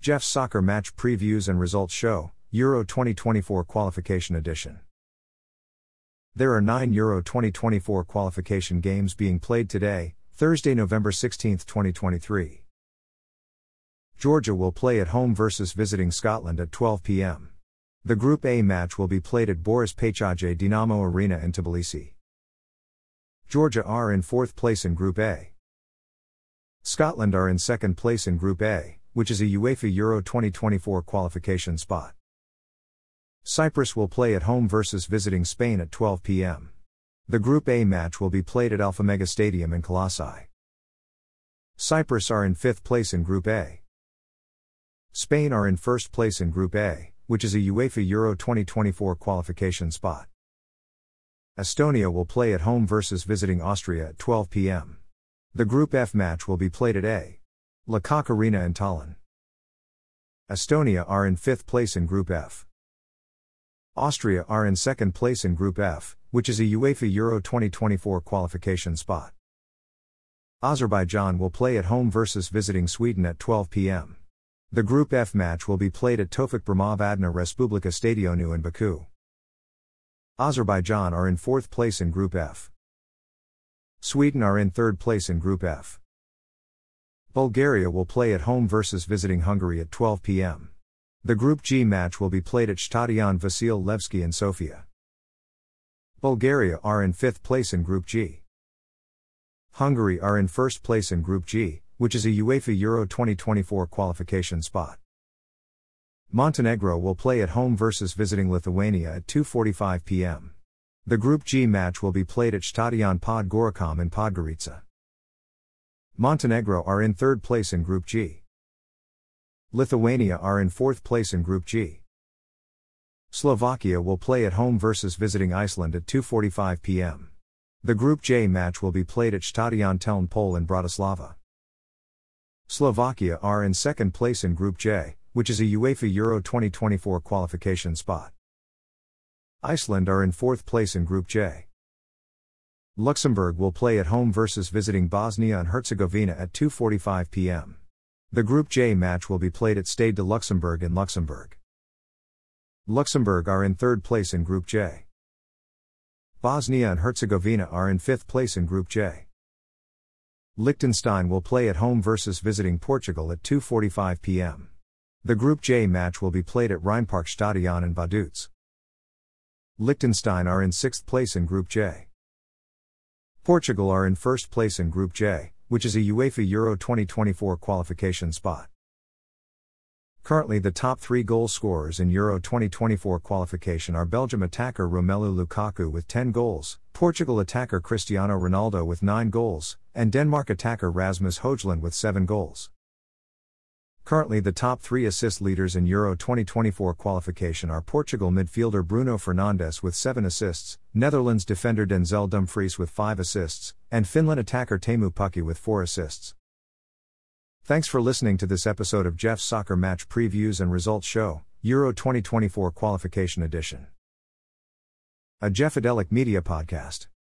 Jeff's Soccer Match Previews and Results Show, Euro 2024 Qualification Edition. There are nine Euro 2024 qualification games being played today, Thursday, November 16, 2023. Georgia will play at home versus visiting Scotland at 12 p.m. The Group A match will be played at Boris Paichadze Dinamo Arena in Tbilisi. Georgia are in fourth place in Group A. Scotland are in second place in Group A which is a UEFA Euro 2024 qualification spot. Cyprus will play at home versus visiting Spain at 12 p.m. The Group A match will be played at Alphamega Stadium in Kolossi. Cyprus are in fifth place in Group A. Spain are in first place in Group A, which is a UEFA Euro 2024 qualification spot. Estonia will play at home versus visiting Austria at 12 p.m. The Group F match will be played at A. Coq Arena in Tallinn. Estonia are in fifth place in Group F. Austria are in second place in Group F, which is a UEFA Euro 2024 qualification spot. Azerbaijan will play at home versus visiting Sweden at 12 p.m. The Group F match will be played at Tofiq Bahramov adına Respublika Stadionu in Baku. Azerbaijan are in fourth place in Group F. Sweden are in third place in Group F. Bulgaria will play at home versus visiting Hungary at 12 p.m. The Group G match will be played at Stadion Vasil Levski in Sofia. Bulgaria are in fifth place in Group G. Hungary are in first place in Group G, which is a UEFA Euro 2024 qualification spot. Montenegro will play at home versus visiting Lithuania at 2:45 p.m. The Group G match will be played at Stadion pod Goricom in Podgorica. Montenegro are in third place in Group G. Lithuania are in fourth place in Group G. Slovakia will play at home versus visiting Iceland at 2:45 p.m. The Group J match will be played at Stadion Tehelné pole in Bratislava. Slovakia are in second place in Group J, which is a UEFA Euro 2024 qualification spot. Iceland are in fourth place in Group J. Luxembourg will play at home versus visiting Bosnia and Herzegovina at 2:45 p.m. The Group J match will be played at Stade de Luxembourg in Luxembourg. Luxembourg are in third place in Group J. Bosnia and Herzegovina are in fifth place in Group J. Liechtenstein will play at home versus visiting Portugal at 2:45 p.m. The Group J match will be played at Rheinpark Stadion in Vaduz. Liechtenstein are in sixth place in Group J. Portugal are in first place in Group J, which is a UEFA Euro 2024 qualification spot. Currently, the top three goal scorers in Euro 2024 qualification are Belgium attacker Romelu Lukaku with 10 goals, Portugal attacker Cristiano Ronaldo with 9 goals, and Denmark attacker Rasmus Højlund with 7 goals. Currently, the top three assist leaders in Euro 2024 qualification are Portugal midfielder Bruno Fernandes with 7 assists, Netherlands defender Denzel Dumfries with 5 assists, and Finland attacker Teemu Pukki with 4 assists. Thanks for listening to this episode of Jeff's Soccer Match Previews and Results Show, Euro 2024 Qualification Edition. A Jeffadelic Media Podcast.